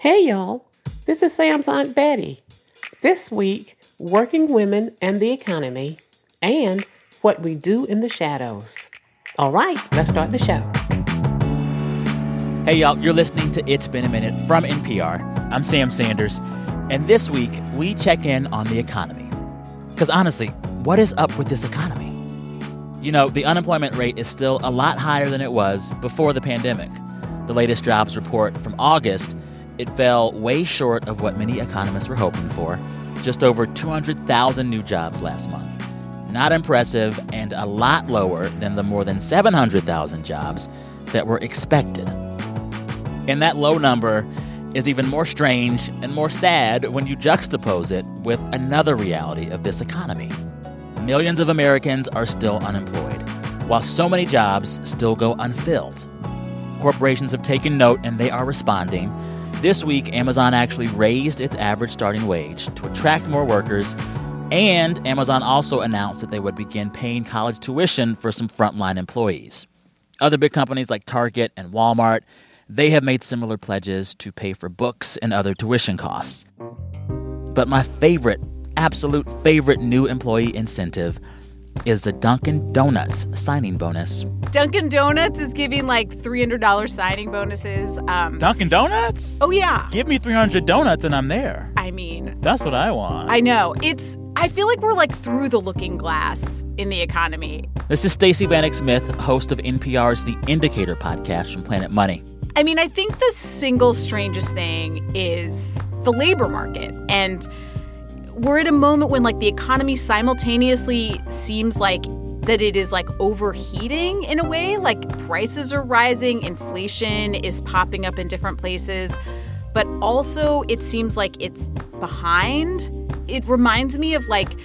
Hey y'all, this is Sam's Aunt Betty. This week, working women and the economy, and what we do in the shadows. All right, let's start the show. Hey, y'all, you're listening to It's Been a Minute from NPR. I'm Sam Sanders, and this week we check in on the economy. Because honestly, what is up with this economy? You know, the unemployment rate is still a lot higher than it was before the pandemic. The latest jobs report from August, it fell way short of what many economists were hoping for just over 200,000 new jobs last month. Not impressive and a lot lower than the more than 700,000 jobs that were expected. And that low number is even more strange and more sad when you juxtapose it with another reality of this economy. Millions of Americans are still unemployed, while so many jobs still go unfilled. Corporations have taken note and they are responding. This week, Amazon actually raised its average starting wage to attract more workers, and Amazon also announced that they would begin paying college tuition for some frontline employees. Other big companies like Target and Walmart, they have made similar pledges to pay for books and other tuition costs. But my favorite, absolute favorite new employee incentive is the Dunkin' Donuts signing bonus. Dunkin' Donuts is giving like $300 signing bonuses. Um, Dunkin' Donuts? oh, yeah. Give me 300 donuts and I'm there. I mean, That's what I want. I know. It's, I feel like we're like through the looking glass in the economy. This is Stacey Vanek Smith, host of NPR's The Indicator podcast from Planet Money. I mean, I think the single strangest thing is the labor market. And we're at a moment when like the economy simultaneously seems like that it is like overheating in a way, like prices are rising, inflation is popping up in different places, but also it seems like it's behind. It reminds me of like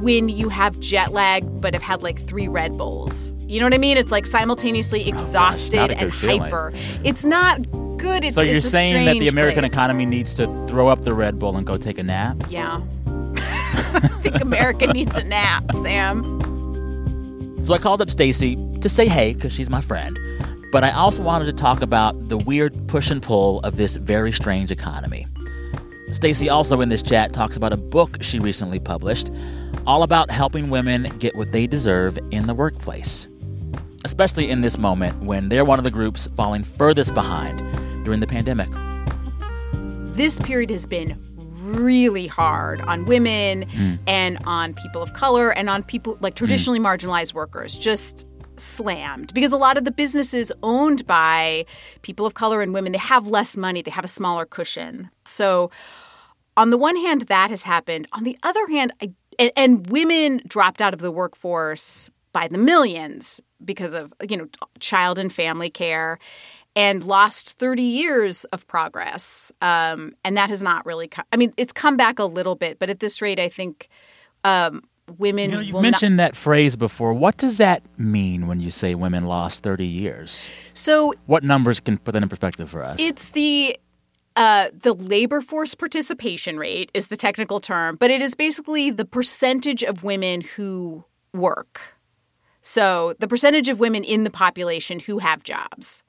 when you have jet lag but have had like three Red Bulls. You know what I mean? It's like simultaneously exhausted not a and good feeling. hyper. It's not good. It's, so you're it's saying that the American place. economy needs to throw up the Red Bull and go take a nap? Yeah. I think America needs a nap, Sam. So I called up Stacey to say hey because she's my friend, but I also wanted to talk about the weird push and pull of this very strange economy. Stacey also in this chat talks about a book she recently published all about helping women get what they deserve in the workplace. Especially in this moment when they're one of the groups falling furthest behind during the pandemic. This period has been really hard on women Mm. and on people of color and on people like traditionally marginalized workers. Just slammed because a lot of the businesses owned by people of color and women they have less money they have a smaller cushion so on the one hand that has happened on the other hand I, and, and women dropped out of the workforce by the millions because of you know child and family care and lost 30 years of progress um, and that has not really come i mean it's come back a little bit but at this rate i think um, women You know, you've will not- mentioned that phrase before. What does that mean when you say women lost 30 years? so What numbers can put that in perspective for us? It's the uh, the labor force participation rate is the technical term, but it is basically the percentage of women who work. So the percentage of women in the population who have jobs.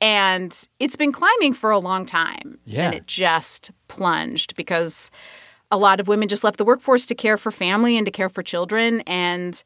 And it's been climbing for a long time. Yeah. And it just plunged because a lot of women just left the workforce to care for family and to care for children. And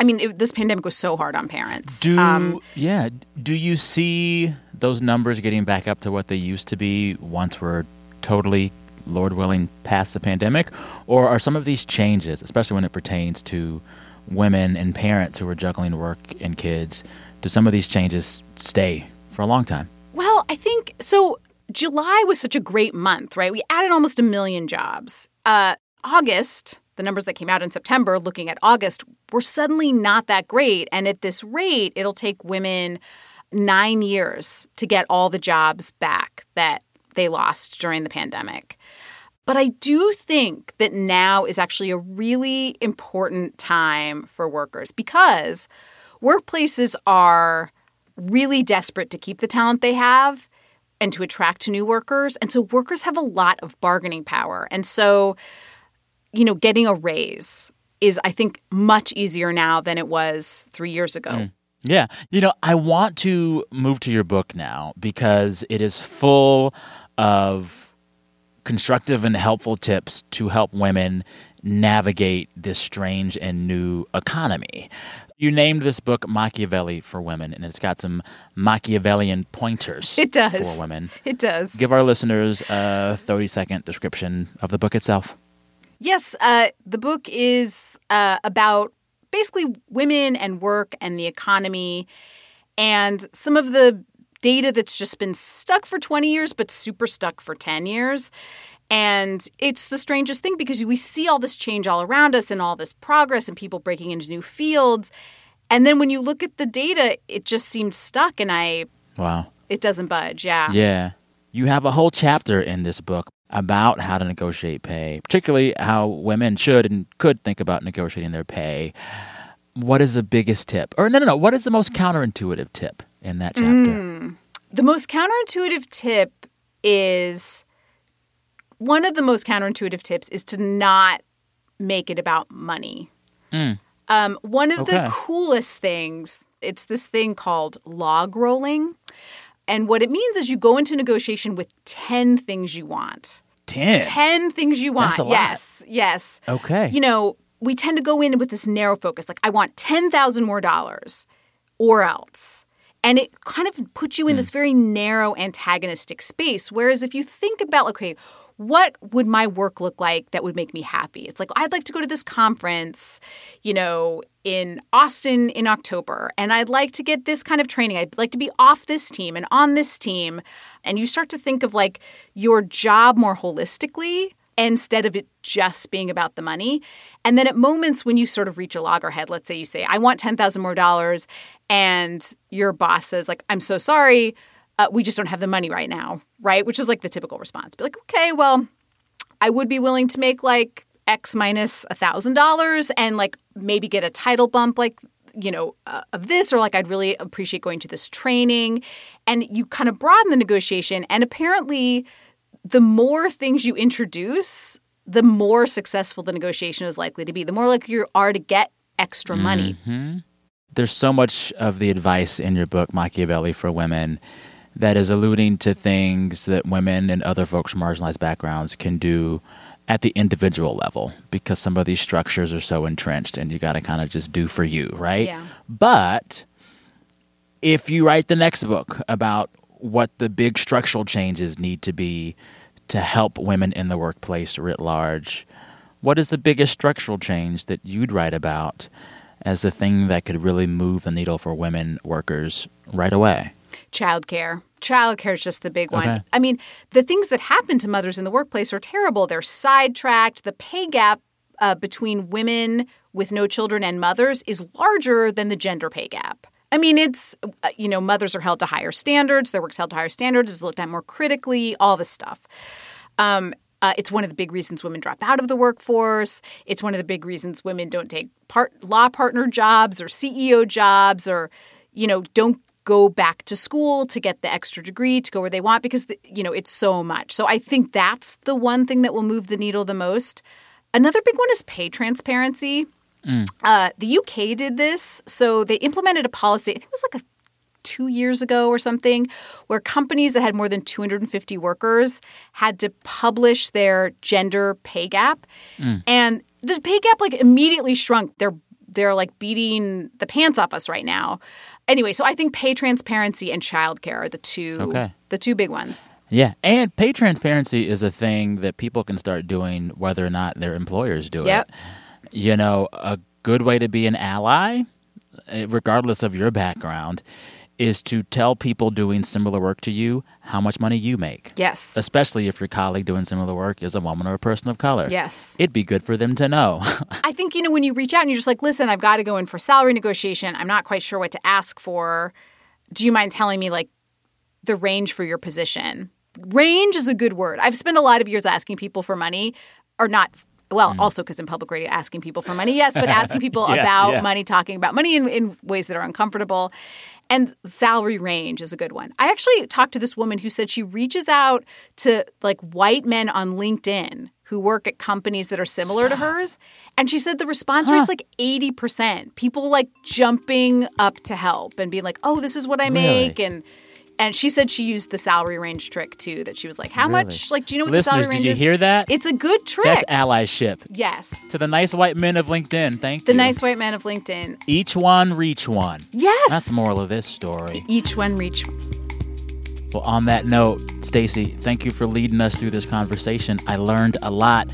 I mean, it, this pandemic was so hard on parents. Do Um, yeah? Do you see those numbers getting back up to what they used to be once we're totally, Lord willing, past the pandemic, or are some of these changes, especially when it pertains to women and parents who are juggling work and kids, do some of these changes stay for a long time? Well, I think so. July was such a great month, right? We added almost a million jobs. Uh, August, the numbers that came out in September, looking at August, were suddenly not that great. And at this rate, it'll take women nine years to get all the jobs back that they lost during the pandemic. But I do think that now is actually a really important time for workers because workplaces are really desperate to keep the talent they have and to attract new workers. And so workers have a lot of bargaining power. And so, you know, getting a raise is, I think, much easier now than it was three years ago. Mm. Yeah. You know, I want to move to your book now because it is full of constructive and helpful tips to help women navigate this strange and new economy. You named this book Machiavelli for Women, and it's got some Machiavellian pointers It does. for women. It does. Give our listeners a 30 second description of the book itself. Yes, uh, the book is uh, about basically women and work and the economy and some of the data that's just been stuck for 20 years but super stuck for 10 years. And it's the strangest thing because we see all this change all around us and all this progress and people breaking into new fields. And then when you look at the data, it just seems stuck and I Wow. it doesn't budge. Yeah. Yeah. You have a whole chapter in this book about how to negotiate pay, particularly how women should and could think about negotiating their pay. What is the biggest tip? Or no, no, no. What is the most counterintuitive tip in that chapter? Mm. The most counterintuitive tip is one of the most counterintuitive tips is to not make it about money. Um, one of the coolest things, it's this thing called log rolling. And what it means is you go into negotiation with 10 things you want. 10. 10 things you want. That's a lot. Yes, yes. Okay. You know, we tend to go in with this narrow focus like, I want 10,000 more dollars or else. And it kind of puts you in this very narrow antagonistic space. Whereas if you think about, okay, what would my work look like that would make me happy? It's like, I'd like to go to this conference, you know, in Austin in October, and I'd like to get this kind of training. I'd like to be off this team and on this team. And you start to think of like your job more holistically instead of it just being about the money. And then at moments when you sort of reach a loggerhead, let's say you say, I want 10,000 more dollars, and your boss says, like, I'm so sorry, uh, we just don't have the money right now, right? Which is like the typical response. Be like, okay, well, I would be willing to make like X minus a thousand dollars and like maybe get a title bump like you know uh, of this or like I'd really appreciate going to this training and you kind of broaden the negotiation and apparently the more things you introduce the more successful the negotiation is likely to be the more likely you are to get extra money There's so much of the advice in your book, Machiavelli for Women, that is alluding to things that women and other folks from marginalized backgrounds can do at the individual level because some of these structures are so entrenched and you got to kind of just do for you, right? Yeah. But if you write the next book about what the big structural changes need to be to help women in the workplace writ large, what is the biggest structural change that you'd write about as the thing that could really move the needle for women workers right away? Childcare. Childcare is just the big one. Okay. I mean, the things that happen to mothers in the workplace are terrible. They're sidetracked. The pay gap uh, between women with no children and mothers is larger than the gender pay gap. I mean, it's, uh, you know, mothers are held to higher standards, their work's held to higher standards, is looked at more critically, all this stuff. Um, uh, it's one of the big reasons women drop out of the workforce. It's one of the big reasons women don't take part law partner jobs or CEO jobs or, you know, don't go back to school to get the extra degree to go where they want because the, you know it's so much. So I think that's the one thing that will move the needle the most. Another big one is pay transparency. Uh, the UK did this, so they implemented a policy. I think it was like a two years ago or something, where companies that had more than 250 workers had to publish their gender pay gap, and the pay gap like immediately shrunk. They're they're like beating the pants off us right now. Anyway, so I think pay transparency and childcare are the two Okay. the two big ones. Yeah, and pay transparency is a thing that people can start doing whether or not their employers do Yep. it. You know, a good way to be an ally, eh, regardless of your background, is to tell people doing similar work to you how much money you make. Yes. Especially if your colleague doing similar work is a woman or a person of color. Yes. It'd be good for them to know. I think, you know, when you reach out and you're just like, listen, I've got to go in for salary negotiation. I'm not quite sure what to ask for. Do you mind telling me, like, the range for your position? Range is a good word. I've spent a lot of years asking people for money, or not. Well, mm. also because in public radio, asking people for money, yes, but asking people Yeah, about yeah. money, talking about money in, in ways that are uncomfortable. And salary range is a good one. I actually talked to this woman who said she reaches out to like white men on LinkedIn who work at companies that are similar to hers. And she said the response rate's like 80%. People like jumping up to help and being like, oh, this is what I make. And And she said she used the salary range trick too. That she was like, "How Really? much? Like, do you know what Listeners, the salary range is? did you is?" hear that? It's a good trick. That's allyship. yes, To the nice white men of LinkedIn, thank the you. The nice white men of LinkedIn. Each one, reach one. Yes, That's the moral of this story. Each one reach. Well, on that note, Stacey, thank you for leading us through this conversation. I learned a lot.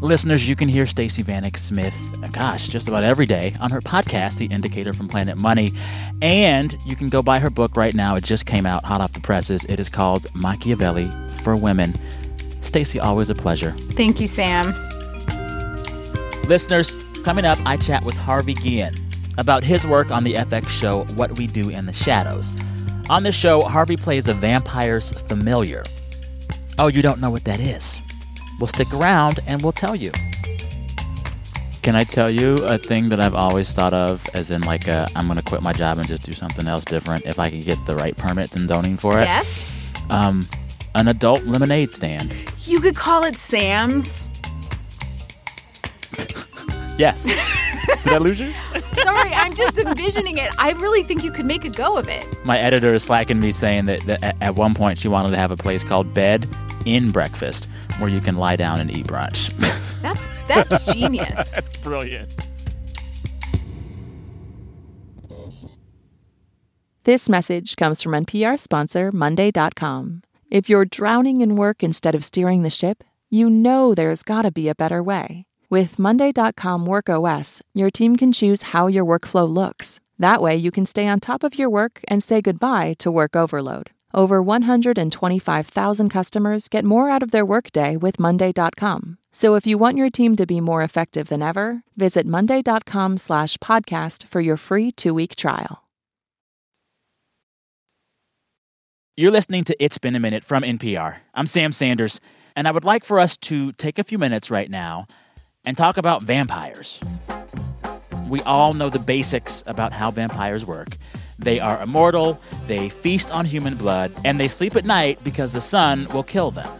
Listeners, you can hear Stacey Vanek Smith, gosh, just about every day on her podcast, The Indicator from Planet Money. And you can go buy her book right now. It just came out hot off the presses. It is called Machiavelli for Women. Stacey, always a pleasure. Thank you, Sam. Listeners, coming up, I chat with Harvey Guillen about his work on the FX show What We Do in the Shadows. On this show, Harvey plays a vampire's familiar. Oh, you don't know what that is? Well, stick around and we'll tell you. Can I tell you a thing that I've always thought of as in like i I'm going to quit my job and just do something else different if I can get the right permits and zoning for it? Yes, Um, an adult lemonade stand. you could call it Sam's. Yes. Did I lose you? Sorry, I'm just envisioning it. I really think you could make a go of it. My editor is slacking me saying that, that at- at one point she wanted to have a place called Bed in Breakfast where you can lie down and eat brunch. That's that's genius. That's brilliant. This message comes from NPR sponsor Monday.com. If you're drowning in work instead of steering the ship, you know there's gotta be a better way. With Monday.com Work OS, your team can choose how your workflow looks. That way, you can stay on top of your work and say goodbye to work overload. Over 125,000 customers get more out of their workday with Monday.com. So if you want your team to be more effective than ever, visit Monday.com slash podcast for your free two-week trial. You're listening to It's Been a Minute from NPR. I'm Sam Sanders, and I would like for us to take a few minutes right now and talk about vampires. We all know the basics about how vampires work. They are immortal, they feast on human blood, and they sleep at night because the sun will kill them.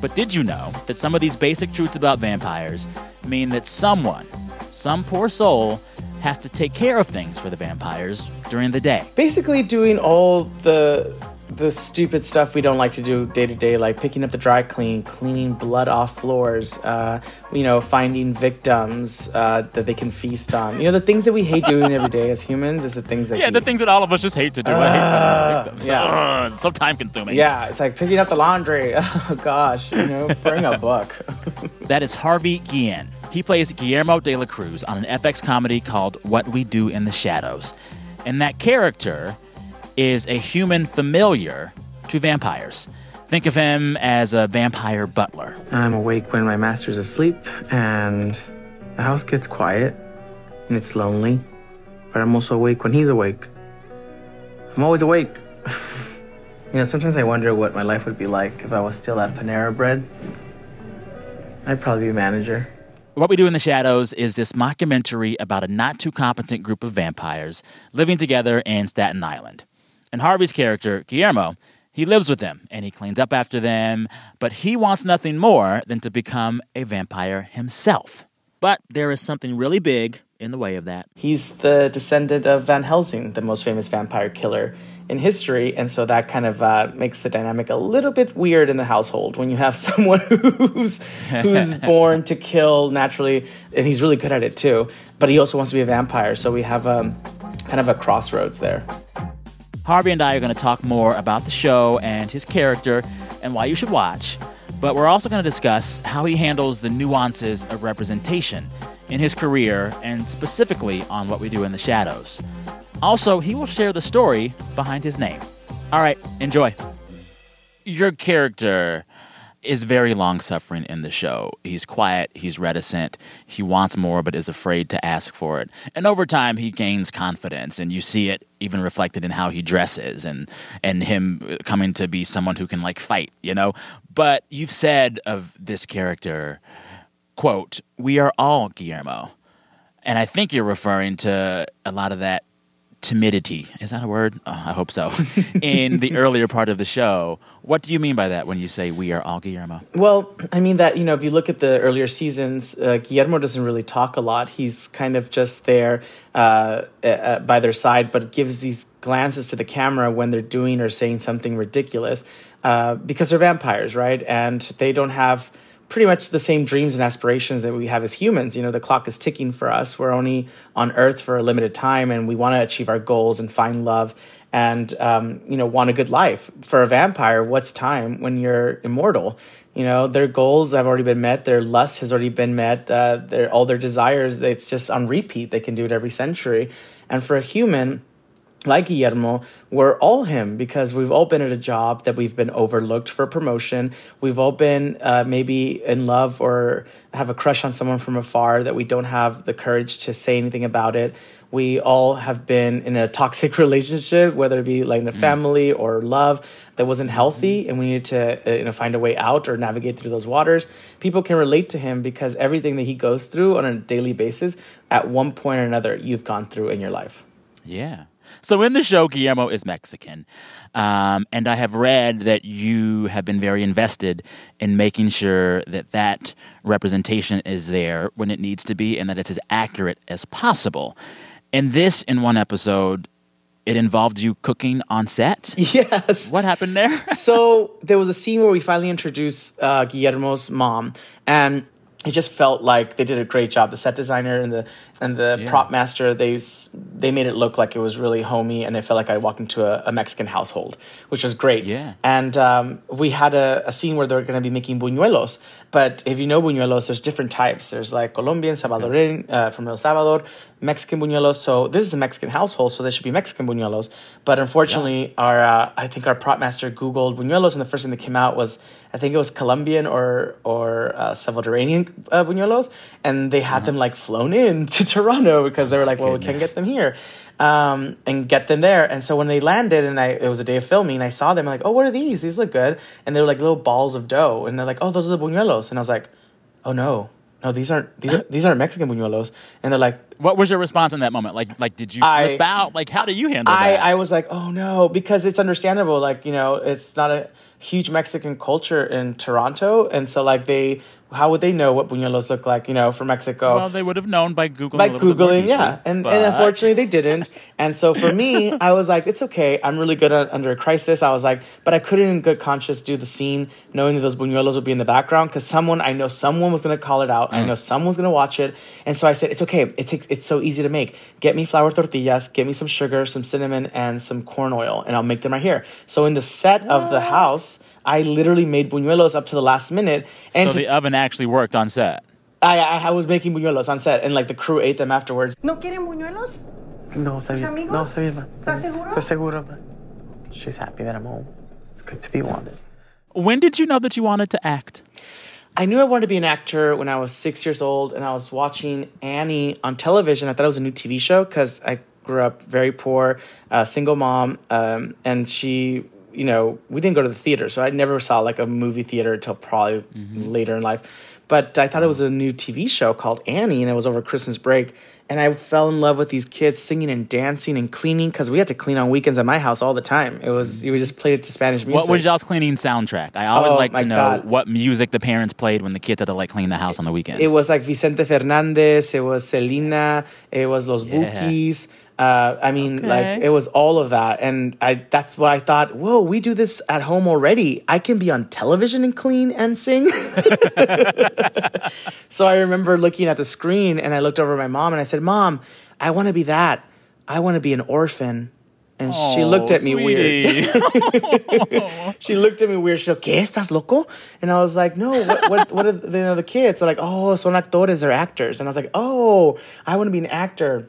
But did you know that some of these basic truths about vampires mean that someone, some poor soul, has to take care of things for the vampires during the day? basically doing all the the stupid stuff we don't like to do day to day, like picking up the dry clean, cleaning blood off floors, uh, you know, finding victims uh, that they can feast on. You know, the things that we hate doing every day as humans is the things that Yeah, he- the things that all of us just hate to do. I hate finding victims. yeah. Ugh, it's so time consuming. Yeah, it's like picking up the laundry. Oh gosh, you know, bring a book. That is Harvey Guillen. He plays Guillermo de la Cruz on an FX comedy called What We Do in the Shadows. And that character is a human familiar to vampires. Think of him as a vampire butler. I'm awake when my master's asleep, and the house gets quiet, and it's lonely. But I'm also awake when he's awake. I'm always awake. you know, sometimes I wonder what my life would be like if I was still at Panera Bread. I'd probably be a manager. What We Do in the Shadows is this mockumentary about a not too competent group of vampires living together in Staten Island. And Harvey's character, Guillermo, he lives with them and he cleans up after them, but he wants nothing more than to become a vampire himself. But there is something really big in the way of that. He's the descendant of Van Helsing, the most famous vampire killer in history, and so that kind of uh, makes the dynamic a little bit weird in the household when you have someone who's who's born to kill naturally, and he's really good at it too. But he also wants to be a vampire, so we have um, kind of a crossroads there. Harvey and I are going to talk more about the show and his character and why you should watch. But we're also going to discuss how he handles the nuances of representation in his career and specifically on what we do in the shadows. Also, he will share the story behind his name. All right, enjoy. Your character is very long suffering in the show. He's quiet, he's reticent, he wants more but is afraid to ask for it. And over time he gains confidence and you see it even reflected in how he dresses and and him coming to be someone who can like fight, you know? But you've said of this character, quote, "We are all Guillermo." And I think you're referring to a lot of that timidity. Is that a word? Oh, I hope so. in the earlier part of the show. What do you mean by that when you say we are all Guillermo? Well, I mean that, you know, if you look at the earlier seasons, uh, Guillermo doesn't really talk a lot. He's kind of just there uh, uh, by their side, but gives these glances to the camera when they're doing or saying something ridiculous uh, because they're vampires, right? And they don't have pretty much the same dreams and aspirations that we have as humans. You know, the clock is ticking for us. We're only on Earth for a limited time, and we want to achieve our goals and find love and um, you know want a good life. For a vampire, what's time when you're immortal? You know, their goals have already been met. Their lust has already been met. Uh, their all their desires. It's just on repeat. They can do it every century. And for a human like Guillermo, we're all him because we've all been at a job that we've been overlooked for promotion. We've all been uh, maybe in love or have a crush on someone from afar that we don't have the courage to say anything about it. We all have been in a toxic relationship, whether it be like in a mm. family or love that wasn't healthy, and we needed to uh, you know find a way out or navigate through those waters. People can relate to him because everything that he goes through on a daily basis, at one point or another, you've gone through in your life. Yeah. So in the show, Guillermo is Mexican. Um, and I have read that you have been very invested in making sure that that representation is there when it needs to be and that it's as accurate as possible. And this, in one episode, it involved you cooking on set. Yes. What happened there? so there was a scene where we finally introduced uh, Guillermo's mom, and it just felt like they did a great job. The set designer and the and the yeah. prop master they they made it look like it was really homey, and it felt like I walked into a, a Mexican household, which was great. Yeah. And um, we had a, a, scene where they were going to be making buñuelos, but if you know buñuelos, there's different types. There's like Colombian, Salvadoran uh, from El Salvador, Mexican buñuelos. So this is a Mexican household, so there should be Mexican buñuelos. But unfortunately, yeah. our uh, I think our prop master Googled buñuelos, and the first thing that came out was I think it was Colombian or or uh, Salvadorian uh, buñuelos, and they had uh-huh. them like flown in to Toronto because they were like, well, Goodness. we can't get them here. Um, and get them there. And so when they landed, and I it was a day of filming, I saw them I'm like, oh, what are these? These look good. And they were like little balls of dough, and they're like, oh, those are the buñuelos. And I was like, oh no, no, these aren't these, are, these aren't Mexican buñuelos. And they're like, what was your response in that moment? Like, like did you flip I, out? Like, how do you handle I, that? I was like, oh no, because it's understandable. Like, you know, it's not a huge Mexican culture in Toronto, and so like they how would they know what buñuelos look like, you know, for Mexico? Well, they would have known by Googling. By Googling, yeah. And, but... and unfortunately, they didn't. And so for me, I was like, it's okay. I'm really good at, under a crisis. I was like, but I couldn't in good conscience do the scene knowing that those buñuelos would be in the background because someone, I know someone was going to call it out. Mm. I know someone was going to watch it. And so I said, it's okay. It takes, it's so easy to make. Get me flour tortillas, get me some sugar, some cinnamon, and some corn oil, and I'll make them right here. So in the set of the house, I literally made buñuelos up to the last minute. And so the oven actually worked on set. I, I, I was making buñuelos on set, and like the crew ate them afterwards. ¿No quieren buñuelos? No, está bien. amigos? No, está bien, ma. ¿Estás seguro? Estoy seguro, ma. She's happy that I'm home. It's good to be wanted. When did you know that you wanted to act? I knew I wanted to be an actor when I was six years old, and I was watching Annie on television. I thought it was a new TV show because I grew up very poor, uh, single mom, um, and she you know, we didn't go to the theater, so I never saw like a movie theater until probably mm-hmm. later in life. But I thought it was a new TV show called Annie, and it was over Christmas break. And I fell in love with these kids singing and dancing and cleaning because we had to clean on weekends at my house all the time. It was we just played it to Spanish music. What was y'all's cleaning soundtrack? I always oh, like to know God. what music the parents played when the kids had to like clean the house on the weekends. It was like Vicente Fernandez. It was Selena. It was Los yeah. Bukis. Uh, I mean, okay. like it was all of that, and I that's what I thought. Whoa, we do this at home already. I can be on television and clean and sing. so I remember looking at the screen, and I looked over at my mom, and I said, "Mom, I want to be that. I want to be an orphan." And oh, she looked at me sweetie. weird. she looked at me weird. She said, ¿Qué? ¿Estás loco? And I was like, no, what, what, what are the, you know, the kids? They're like, oh, son actores, they're actors. And I was like, oh, I want to be an actor.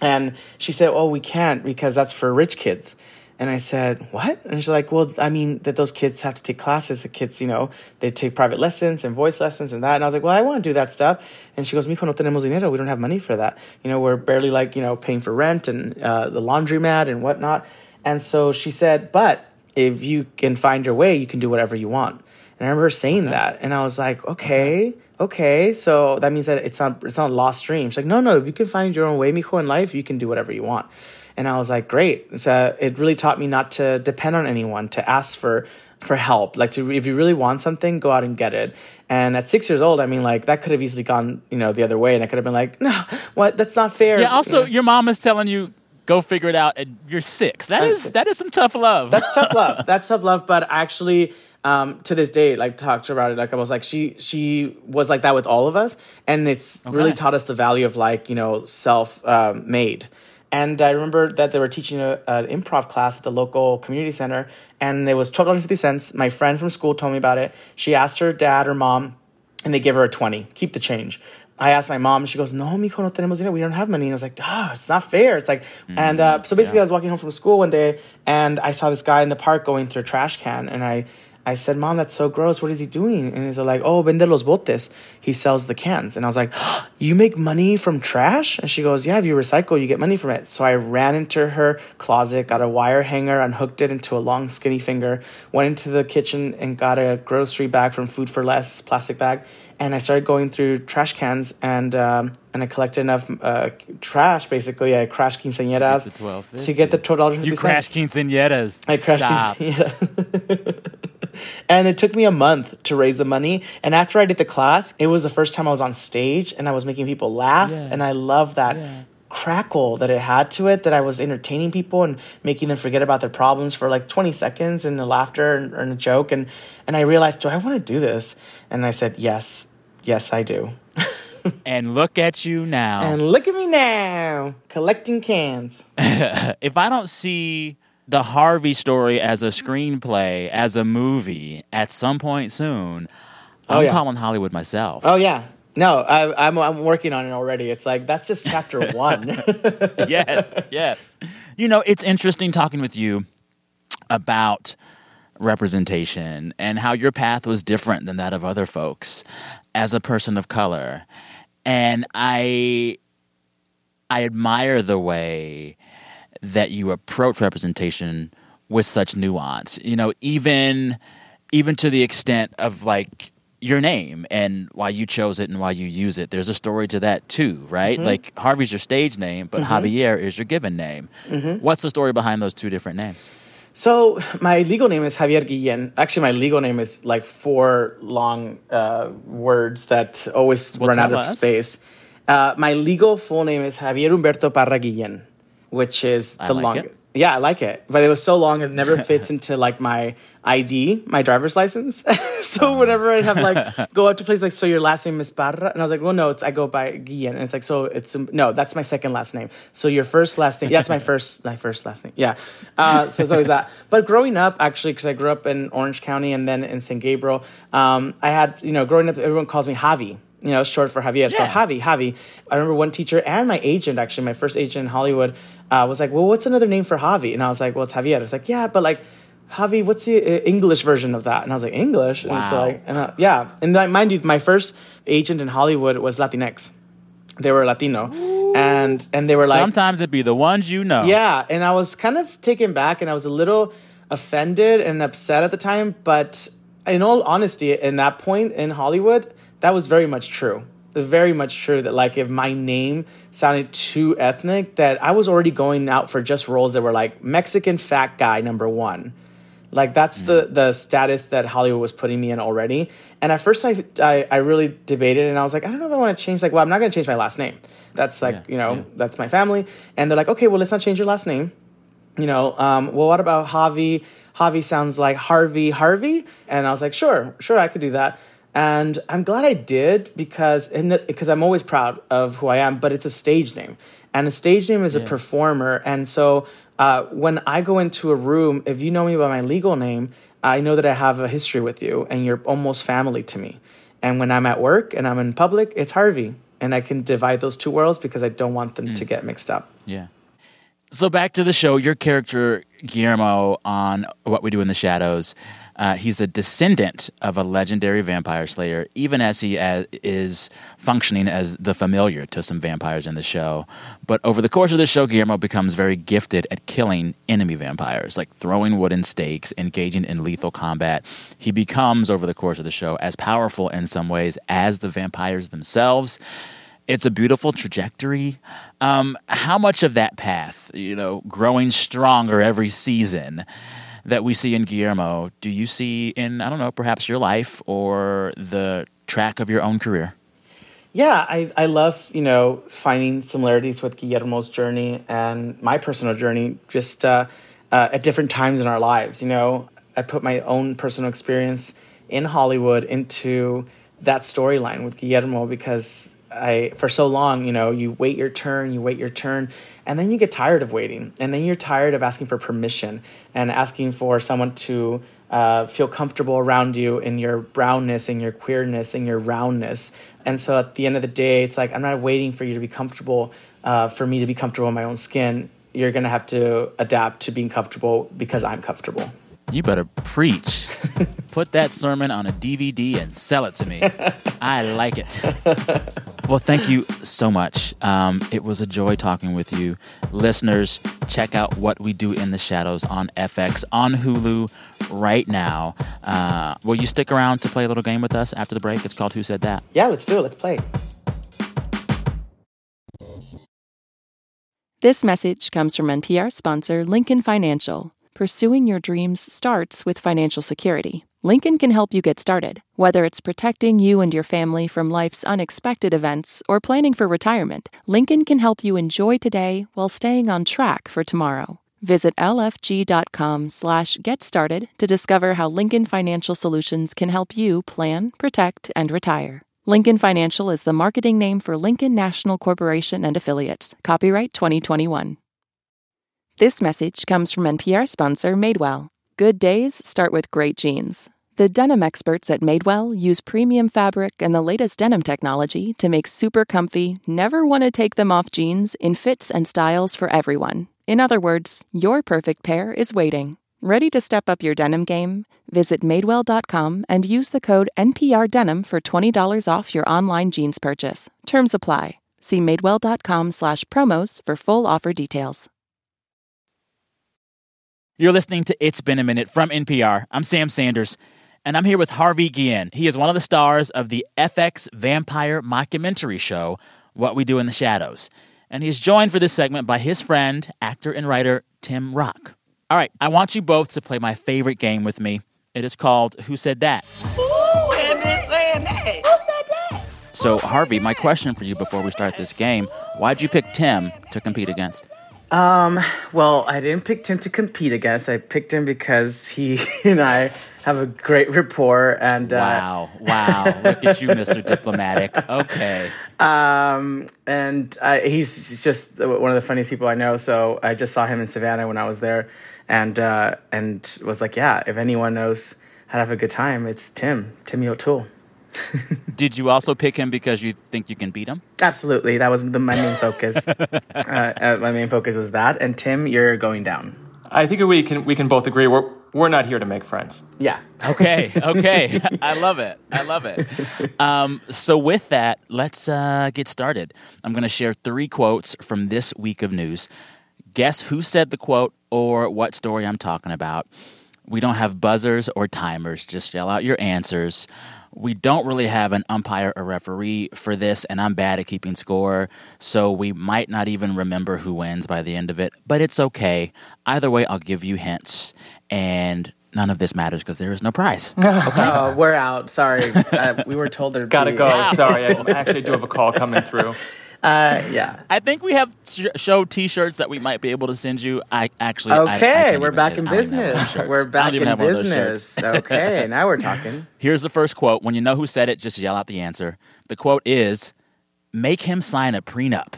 And she said, "Oh, we can't because that's for rich kids." And I said, "What?" And she's like, "Well, I mean that those kids have to take classes. The kids, you know, they take private lessons and voice lessons and that." And I was like, "Well, I want to do that stuff." And she goes, "Mijo, no tenemos dinero. We don't have money for that. You know, we're barely like you know paying for rent and uh, the laundromat and whatnot." And so she said, "But if you can find your way, you can do whatever you want." And I remember her saying that, and I was like, okay, okay, so that means that it's not it's not a lost dream. She's like, no, no, if you can find your own way, mijo, in life, you can do whatever you want. And I was like, great. So it really taught me not to depend on anyone, to ask for for help. Like to if you really want something, go out and get it. And at six years old, I mean, like that could have easily gone, you know, the other way, and I could have been like, no, what? That's not fair. Yeah. Also, your mom is telling you go figure it out, and you're six. That is that is some tough love. That's tough love. That's tough love. But actually, um, to this day, like talked about it, like I was like she she was like that with all of us, and it's okay. really taught us the value of like you know self um, made. And I remember that they were teaching an improv class at the local community center, and it was twelve dollars fifty cents. My friend from school told me about it. She asked her dad or mom, and they gave her a twenty. Keep the change. I asked my mom, and she goes, "No, mijo, no tenemos dinero. We don't have money." And I was like, "Ah, it's not fair." It's like, mm-hmm. and uh, so basically, yeah. I was walking home from school one day, and I saw this guy in the park going through a trash can, and I I said, Mom, that's so gross. What is he doing? And he's like, Oh, vende los botes. He sells the cans. And I was like, You make money from trash? And she goes, Yeah, if you recycle, you get money from it. So I ran into her closet, got a wire hanger, unhooked it into a long, skinny finger, went into the kitchen and got a grocery bag from Food 4 Less plastic bag. And I started going through trash cans and um, and I collected enough uh, trash. Basically, I crashed quinceañeras to, to get the twelve dollars. You crashed quinceañeras. I crashed Stop. quinceañeras. and it took me a month to raise the money. And after I did the class, it was the first time I was on stage and I was making people laugh. Yeah. And I love that. Yeah. crackle that it had to it that I was entertaining people and making them forget about their problems for like 20 seconds and the laughter and, and a joke and and I realized do I want to do this and I said yes yes I do and look at you now and look at me now collecting cans if I don't see the Harvey story as a screenplay, as a movie at some point soon, oh, I'm oh, yeah. calling Hollywood myself. Oh yeah. No, I, I'm I'm working on it already. It's like that's just chapter one. yes, yes. You know, it's interesting talking with you about representation and how your path was different than that of other folks as a person of color. And I I admire the way that you approach representation with such nuance. You know, even even to the extent of like your name and why you chose it and why you use it. There's a story to that too, right? Mm-hmm. Like Harvey's your stage name, but mm-hmm. Javier is your given name. Mm-hmm. What's the story behind those two different names? So my legal name is Javier Guillen. Actually, my legal name is like four long uh, words that always well, run out of space. Uh, my legal full name is Javier Humberto Parra Guillen which is the like longest. Yeah, I like it, but it was so long it never fits into like my ID, my driver's license. so whenever I'd have like go out to places like, so your last name is Parra, and I was like, well, no, it's I go by Guillen, and it's like, so it's no, that's my second last name. So your first last name, that's my first my first last name. Yeah, uh, so it's always that. But growing up, actually, because I grew up in Orange County and then in San Gabriel, um, I had you know growing up, everyone calls me Javi you know, short for Javier. Yeah. So Javi, Javi. I remember one teacher and my agent, actually, my first agent in Hollywood, uh, was like, "Well, what's another name for Javi?" And I was like, "Well, it's Javier." It's like, "Yeah, but like." Javi, what's the uh, English version of that? And I was like, English? Wow. And it's like, and, uh, yeah. And like, mind you, my first agent in Hollywood was Latinx. They were Latino. Ooh. And and they were like Sometimes it'd be the ones you know. Yeah. And I was kind of taken back and I was a little offended and upset at the time. But in all honesty, in that point in Hollywood, that was very much true. Very much true that like if my name sounded too ethnic, that I was already going out for just roles that were like Mexican fat guy number one. Like that's mm. the the status that Hollywood was putting me in already. And at first, I, I, I really debated, and I was like, I don't know if I want to change. Like, well, I'm not going to change my last name. That's like yeah, you know yeah. that's my family. And they're like, okay, well, let's not change your last name. You know, um, well, what about Javi? Javi sounds like Harvey Harvey, and I was like, sure, sure, I could do that and I'm glad I did because because I'm always proud of who I am. But it's a stage name, and a stage name is yeah. a performer. And so uh, when I go into a room, if you know me by my legal name, I know that I have a history with you, and you're almost family to me. And when I'm at work and I'm in public, it's Harvey, and I can divide those two worlds because I don't want them mm. to get mixed up. Yeah. So back to the show, your character Guillermo on What We Do in the Shadows Uh, he's a descendant of a legendary vampire slayer, even as he as, is functioning as the familiar to some vampires in the show. But over the course of the show, Guillermo becomes very gifted at killing enemy vampires, like throwing wooden stakes, engaging in lethal combat. He becomes, over the course of the show, as powerful in some ways as the vampires themselves it's a beautiful trajectory. Um, how much of that path, you know, growing stronger every season that we see in Guillermo, do you see in, I don't know, perhaps your life or the track of your own career? Yeah, I, I love, you know, finding similarities with Guillermo's journey and my personal journey just uh, uh, at different times in our lives. You know, I put my own personal experience in Hollywood into that storyline with Guillermo because I for so long, you know, you wait your turn, you wait your turn, and then you get tired of waiting, and then you're tired of asking for permission and asking for someone to uh, feel comfortable around you in your brownness, in your queerness, in your roundness. And so at the end of the day, it's like I'm not waiting for you to be comfortable, uh, for me to be comfortable in my own skin. You're gonna have to adapt to being comfortable because I'm comfortable. You better preach. Put that sermon on a DVD and sell it to me. I like it. Well, thank you so much. Um, it was a joy talking with you. Listeners, check out What We Do in the Shadows on FX on Hulu right now. Uh, will you stick around to play a little game with us after the break? It's called Who Said That? Yeah, let's do it. Let's play. This message comes from NPR sponsor Lincoln Financial. Pursuing your dreams starts with financial security. Lincoln can help you get started, whether it's protecting you and your family from life's unexpected events or planning for retirement. Lincoln can help you enjoy today while staying on track for tomorrow. Visit lfg.com/get started to discover how Lincoln Financial Solutions can help you plan, protect, and retire. Lincoln Financial is the marketing name for Lincoln National Corporation and affiliates. Copyright 2021. This message comes from NPR sponsor Madewell. Good days start with great jeans. The denim experts at Madewell use premium fabric and the latest denim technology to make super comfy, never want to take them off jeans in fits and styles for everyone. In other words, your perfect pair is waiting. Ready to step up your denim game? Visit Madewell.com and use the code NPRDenim for $20 off your online jeans purchase. Terms apply. See Madewell.com slash promos for full offer details. You're listening to It's Been a Minute from NPR. I'm Sam Sanders, and I'm here with Harvey Guillen. He is one of the stars of the FX vampire mockumentary show, What We Do in the Shadows. And he's joined for this segment by his friend, actor and writer Tim Rock. All right, I want you both to play my favorite game with me. It is called Who Said That? Ooh, and saying that. Who said that? So, Harvey, my question for you before we start this game why'd you pick Tim to compete against? Um, well, I didn't pick Tim to compete against. I picked him because he and I have a great rapport and uh, Wow, wow. Look at you, Mr. Diplomatic. Okay. Um, and I, he's just one of the funniest people I know. So I just saw him in Savannah when I was there and uh, and was like, yeah, if anyone knows how to have a good time, it's Tim, Timmy O'Toole. Did you also pick him because you think you can beat him? Absolutely, that was the, my main focus. uh, uh, my main focus was that. And Tim, you're going down. I think we can we can both agree we're we're not here to make friends. Yeah. Okay. Okay. I love it. I love it. Um, so with that, let's uh, get started. I'm going to share three quotes from this week of news. Guess who said the quote or what story I'm talking about. We don't have buzzers or timers. Just yell out your answers. We don't really have an umpire or referee for this, and I'm bad at keeping score, so we might not even remember who wins by the end of it, but it's okay. Either way, I'll give you hints, and none of this matters because there is no prize. Okay. Oh, we're out. Sorry. Uh, we were told there'd Gotta be... go. Sorry. I actually do have a call coming through. Uh, yeah. I think we have sh- show T-shirts that we might be able to send you. I actually. Okay, I, I we're back in business. We're back in business. okay, now we're talking. Here's the first quote. When you know who said it, just yell out the answer. The quote is, "Make him sign a prenup."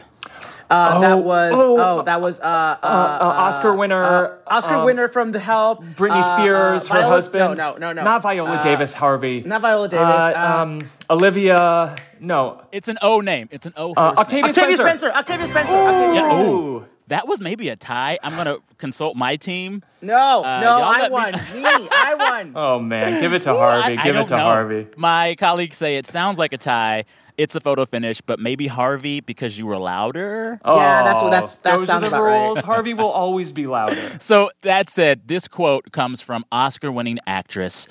Uh, oh, that was oh, oh that was uh, uh, uh, uh Oscar winner uh, Oscar um, winner from The Help. Britney Spears, her Viola, husband. No, no, no, no. Not Viola Davis, Harvey. Not Viola Davis. um, Olivia. No, it's an O name. It's an O. Octavia, Octavia Spencer. Spencer. Octavia Spencer. Octavia Spencer. Yeah. Ooh. That was maybe a tie. I'm going to consult my team. No, Uh, no, I let me- won. Me, I won. Oh man, give it to Harvey. I- I give don't it to know. Harvey. My colleagues say it sounds like a tie. It's a photo finish, but maybe Harvey because you were louder. Oh, Yeah, that's what- oh, that's- that Those sounds are the about right. rules. Harvey will always be louder. So that said, this quote comes from Oscar winning actress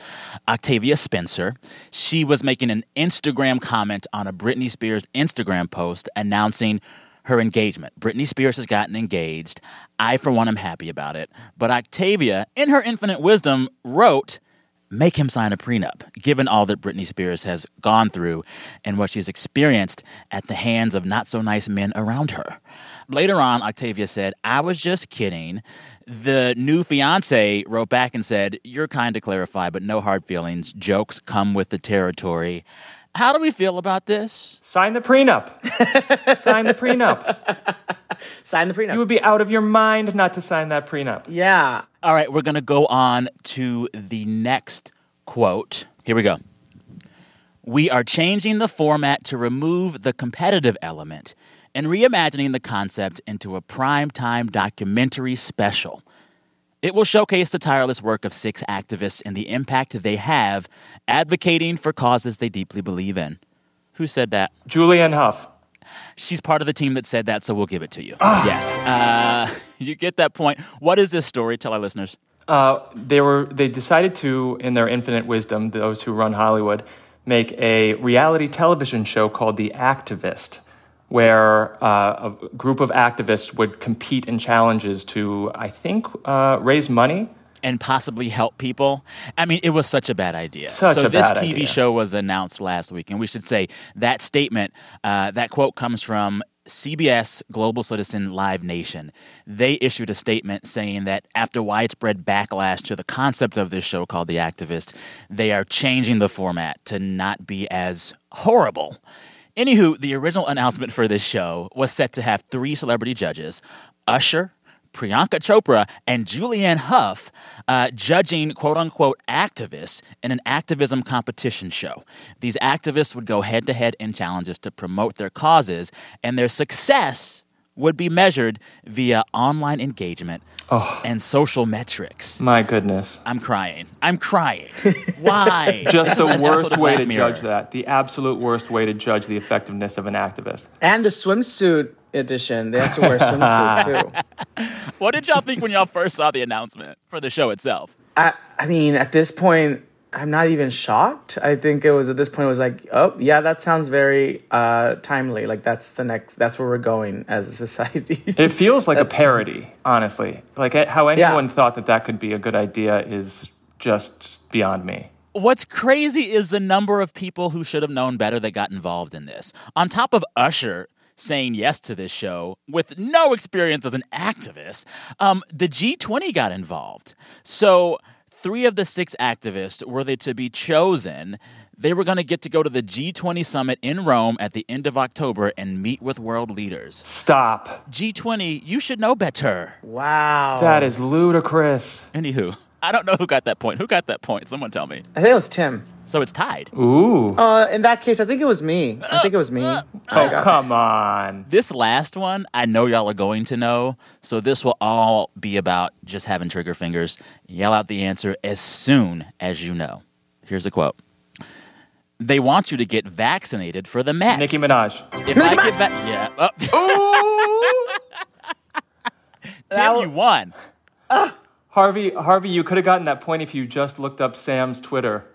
Octavia Spencer. She was making an Instagram comment on a Britney Spears Instagram post announcing her engagement. Britney Spears has gotten engaged. I, for one, am happy about it. But Octavia, in her infinite wisdom, wrote, Make him sign a prenup, given all that Britney Spears has gone through and what she's experienced at the hands of not so nice men around her. Later on, Octavia said, I was just kidding. The new fiance wrote back and said, You're kind to clarify, but no hard feelings. Jokes come with the territory. How do we feel about this? Sign the prenup. sign the prenup. Sign the prenup. You would be out of your mind not to sign that prenup. yeah. All right, we're going to go on to the next quote. Here we go. We are changing the format to remove the competitive element and reimagining the concept into a primetime documentary special. It will showcase the tireless work of six activists and the impact they have advocating for causes they deeply believe in. Who said that? Julianne Hough. She's part of the team that said that, so we'll give it to you. Yes. Uh, you get that point. What is this story? Tell our listeners. Uh, they were they decided to, in their infinite wisdom, those who run Hollywood, make a reality television show called The Activist, where uh, a group of activists would compete in challenges to, I think, uh, raise money. and possibly help people. I mean, it was such a bad idea. Such so this TV idea. show was announced last week, and we should say that statement, uh, that quote comes from CBS Global Citizen Live Nation. They issued a statement saying that after widespread backlash to the concept of this show called The Activist, they are changing the format to not be as horrible. Anywho, the original announcement for this show was set to have three celebrity judges Usher, Priyanka Chopra and Julianne Hough uh, judging quote unquote activists in an activism competition show. These activists would go head to head in challenges to promote their causes, and their success would be measured via online engagement oh. and social metrics. My goodness. I'm crying. I'm crying. Why? Just This the worst way to Mirror. judge that. The absolute worst way to judge the effectiveness of an activist. And the swimsuit edition. They have to wear a swimsuit too. What did y'all think when y'all first saw the announcement for the show itself? I, I mean, at this point, I'm not even shocked. I think it was at this point, it was like, oh, yeah, that sounds very uh, timely. Like, that's the next, that's where we're going as a society. It feels like a parody, honestly. Like how Yeah. anyone thought that that could be a good idea is just beyond me. What's crazy is the number of people who should have known better that got involved in this. On top of Usher saying yes to this show with no experience as an activist, um, the G20 got involved. So, three of the six activists were they to be chosen. They were going to get to go to the G20 summit in Rome at the end of October and meet with world leaders. Stop. G20, you should know better. wow. That is ludicrous. Anywho, I don't know who got that point. Who got that point? Someone tell me. I think it was Tim. So it's tied. Ooh. Uh, in that case, I think it was me. I uh, think it was me. Uh, oh, come on. This last one, I know y'all are going to know. So this will all be about just having trigger fingers. Yell out the answer as soon as you know. Here's a quote. They want you to get vaccinated for the Met. Nicki Minaj. if I get va- yeah. Oh. Tim, you won. Uh, Harvey, Harvey, you could have gotten that point if you just looked up Sam's Twitter.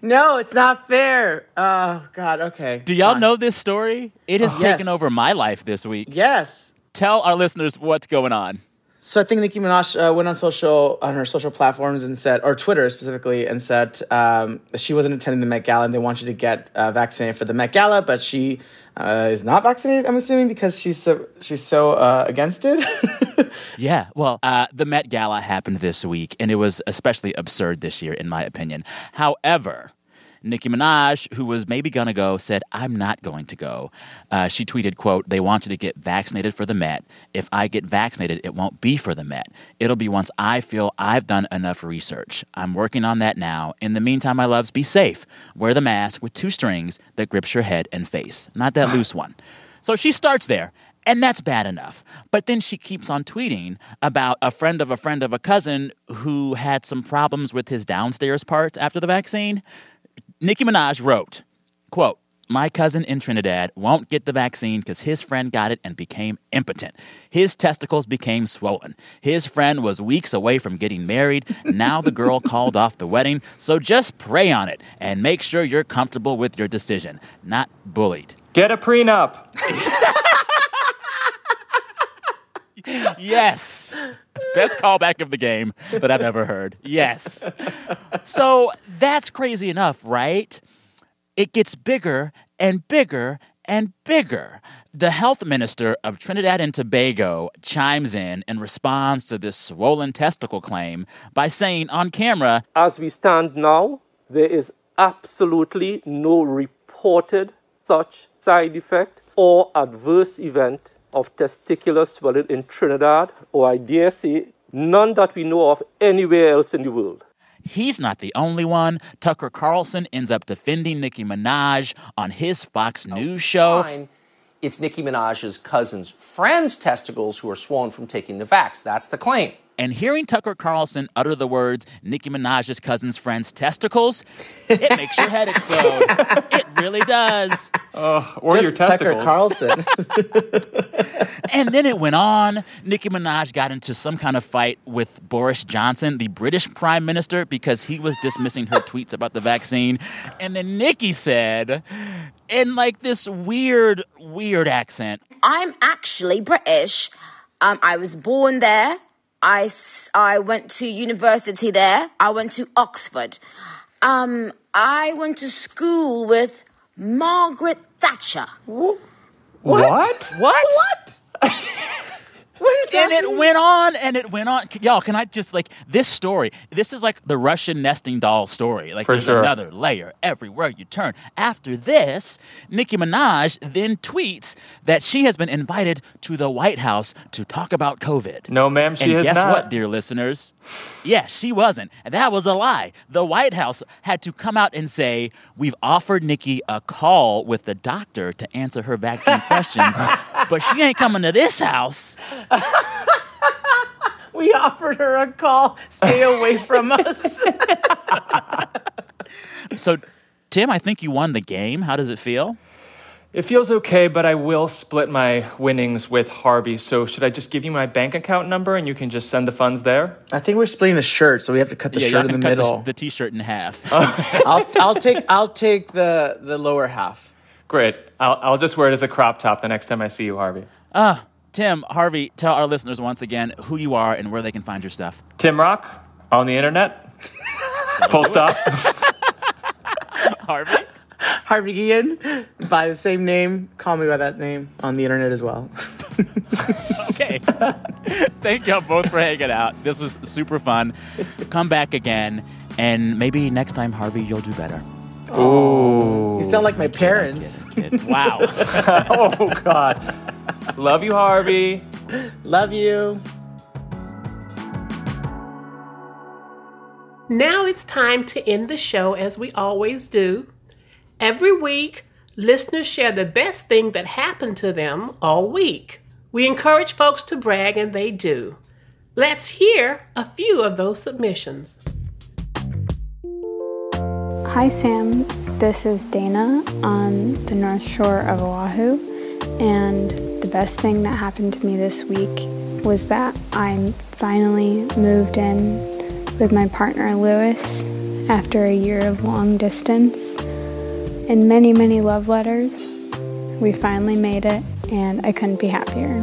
No, it's not fair. Oh, God. Okay. Do y'all know this story? It has oh, Yes. taken over my life this week. Yes. Tell our listeners what's going on. So I think Nicki Minaj uh, went on social on her social platforms and said, or Twitter specifically, and said um, she wasn't attending the Met Gala and they want you to get uh, vaccinated for the Met Gala, but she uh, is not vaccinated. I'm assuming because she's so she's so uh, against it. Yeah, well, uh, the Met Gala happened this week, and it was especially absurd this year, in my opinion. However, Nicki Minaj, who was maybe gonna go, said, "I'm not going to go." Uh, she tweeted, "quote They want you to get vaccinated for the Met. If I get vaccinated, it won't be for the Met. It'll be once I feel I've done enough research. I'm working on that now. In the meantime, my loves, be safe. Wear the mask with two strings that grips your head and face, not that loose one." So she starts there. And that's bad enough. But then she keeps on tweeting about a friend of a friend of a cousin who had some problems with his downstairs parts after the vaccine. Nicki Minaj wrote, quote, my cousin in Trinidad won't get the vaccine because his friend got it and became impotent. His testicles became swollen. His friend was weeks away from getting married. Now the girl called off the wedding. So just pray on it and make sure you're comfortable with your decision, not bullied. Get a prenup. yes. Best callback of the game that I've ever heard. Yes. So that's crazy enough, right? It gets bigger and bigger and bigger. The health minister of Trinidad and Tobago chimes in and responds to this swollen testicle claim by saying on camera As we stand now, there is absolutely no reported such side effect or adverse event of testicular swelling in Trinidad, or I dare say, none that we know of anywhere else in the world. He's not the only one. Tucker Carlson ends up defending Nicki Minaj on his Fox News show. Fine. It's Nicki Minaj's cousin's friend's testicles who are swollen from taking the vax. That's the claim. And hearing Tucker Carlson utter the words Nicki Minaj's cousin's friend's testicles, it makes your head explode. it really does. Uh, or Just your testicles. Tucker Carlson. And then it went on. Nicki Minaj got into some kind of fight with Boris Johnson, the British Prime Minister, because he was dismissing her tweets about the vaccine. And then Nicki said, in like this weird, weird accent, I'm actually British. Um, I was born there. I, I went to university there. I went to Oxford. Um, I went to school with Margaret Thatcher. What? What? what? What is and happening? it went on and it went on. Y'all, can I just like this story? This is like the Russian nesting doll story. Like For there's sure. another layer everywhere you turn. After this, Nicki Minaj then tweets that she has been invited to the White House to talk about COVID. No, ma'am, she has not. and has guess not. what, dear listeners? Yeah, she wasn't. That was a lie. The White House had to come out and say, We've offered Nicki a call with the doctor to answer her vaccine questions, but she ain't coming to this house. We offered her a call. Stay away from us. So, Tim, I think you won the game. How does it feel? It feels okay, but I will split my winnings with Harvey. So should I just give you my bank account number and you can just send the funds there? I think we're splitting the shirt, so we have to cut the y'all shirt in the cut middle. The, the t-shirt in half. I'll, I'll take I'll take the the lower half. Great. I'll, I'll just wear it as a crop top the next time I see you, Harvey. Ah, Tim, Harvey, tell our listeners once again who you are and where they can find your stuff. Tim Rock on the internet. Full stop. Harvey? Harvey Guillen, by the same name. Call me by that name on the internet as well. Okay. Thank y'all both for hanging out. This was super fun. Come back again, and maybe next time, Harvey, you'll do better. You sound like my parents. Kid. Wow. oh, God. Love you, Harvey. Love you. Now it's time to end the show as we always do. Every week, listeners share the best thing that happened to them all week. We encourage folks to brag, and they do. Let's hear a few of those submissions. Hi, Sam. This is Dana on the North Shore of Oahu. And the best thing that happened to me this week was that I finally moved in with my partner Lewis after a year of long distance and many, many love letters. We finally made it, and I couldn't be happier.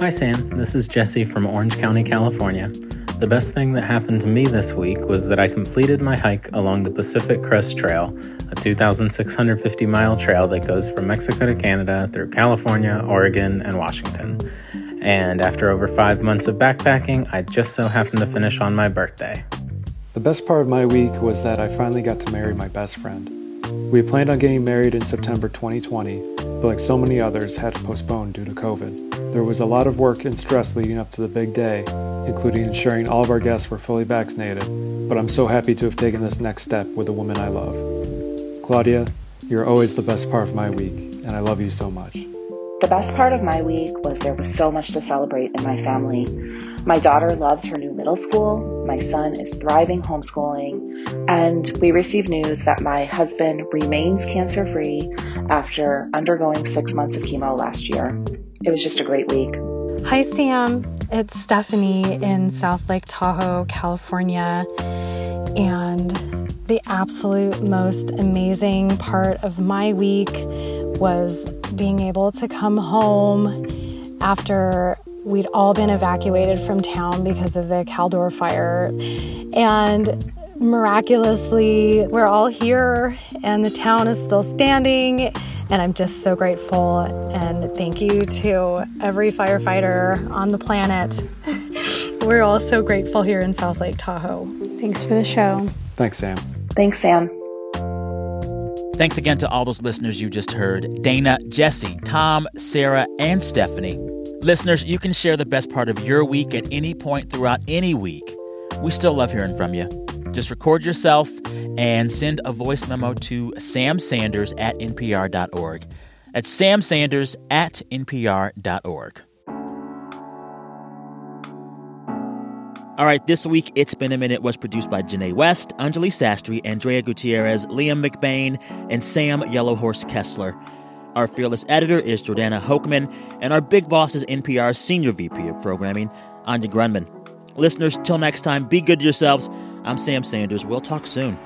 Hi, Sam. This is Jesse from Orange County, California. The best thing that happened to me this week was that I completed my hike along the Pacific Crest Trail, a 2,650 mile trail that goes from Mexico to Canada through California, Oregon, and Washington. And after over five months of backpacking, I just so happened to finish on my birthday. The best part of my week was that I finally got to marry my best friend. We planned on getting married in September 2020, but like so many others, had to postpone due to COVID. There was a lot of work and stress leading up to the big day, including ensuring all of our guests were fully vaccinated, but I'm so happy to have taken this next step with the woman I love. Claudia, you're always the best part of my week, and I love you so much. The best part of my week was there was so much to celebrate in my family. My daughter loves her new middle school, my son is thriving homeschooling, and we received news that my husband remains cancer free after undergoing six months of chemo last year. It was just a great week. Hi, Sam. It's Stephanie in South Lake Tahoe, California. And the absolute most amazing part of my week was being able to come home after we'd all been evacuated from town because of the Caldor fire. And miraculously, we're all here and the town is still standing. And I'm just so grateful. And thank you to every firefighter on the planet. we're all so grateful here in South Lake Tahoe. Thanks for the show. Thanks, Sam. Thanks, Sam. Thanks again to all those listeners you just heard Dana, Jesse, Tom, Sarah, and Stephanie. Listeners, you can share the best part of your week at any point throughout any week. We still love hearing from you. Just record yourself and send a voice memo to Sam Sanders at npr.org. That's Sam Sanders at npr.org. All right, this week, It's Been a Minute was produced by Janae West, Anjali Sastry, Andrea Gutierrez, Liam McBain, and Sam Yellowhorse Kessler. Our fearless editor is Jordana Hochman, and our big boss is NPR's Senior VP of Programming, Anya Grundmann. Listeners, till next time, be good to yourselves. I'm Sam Sanders. We'll talk soon.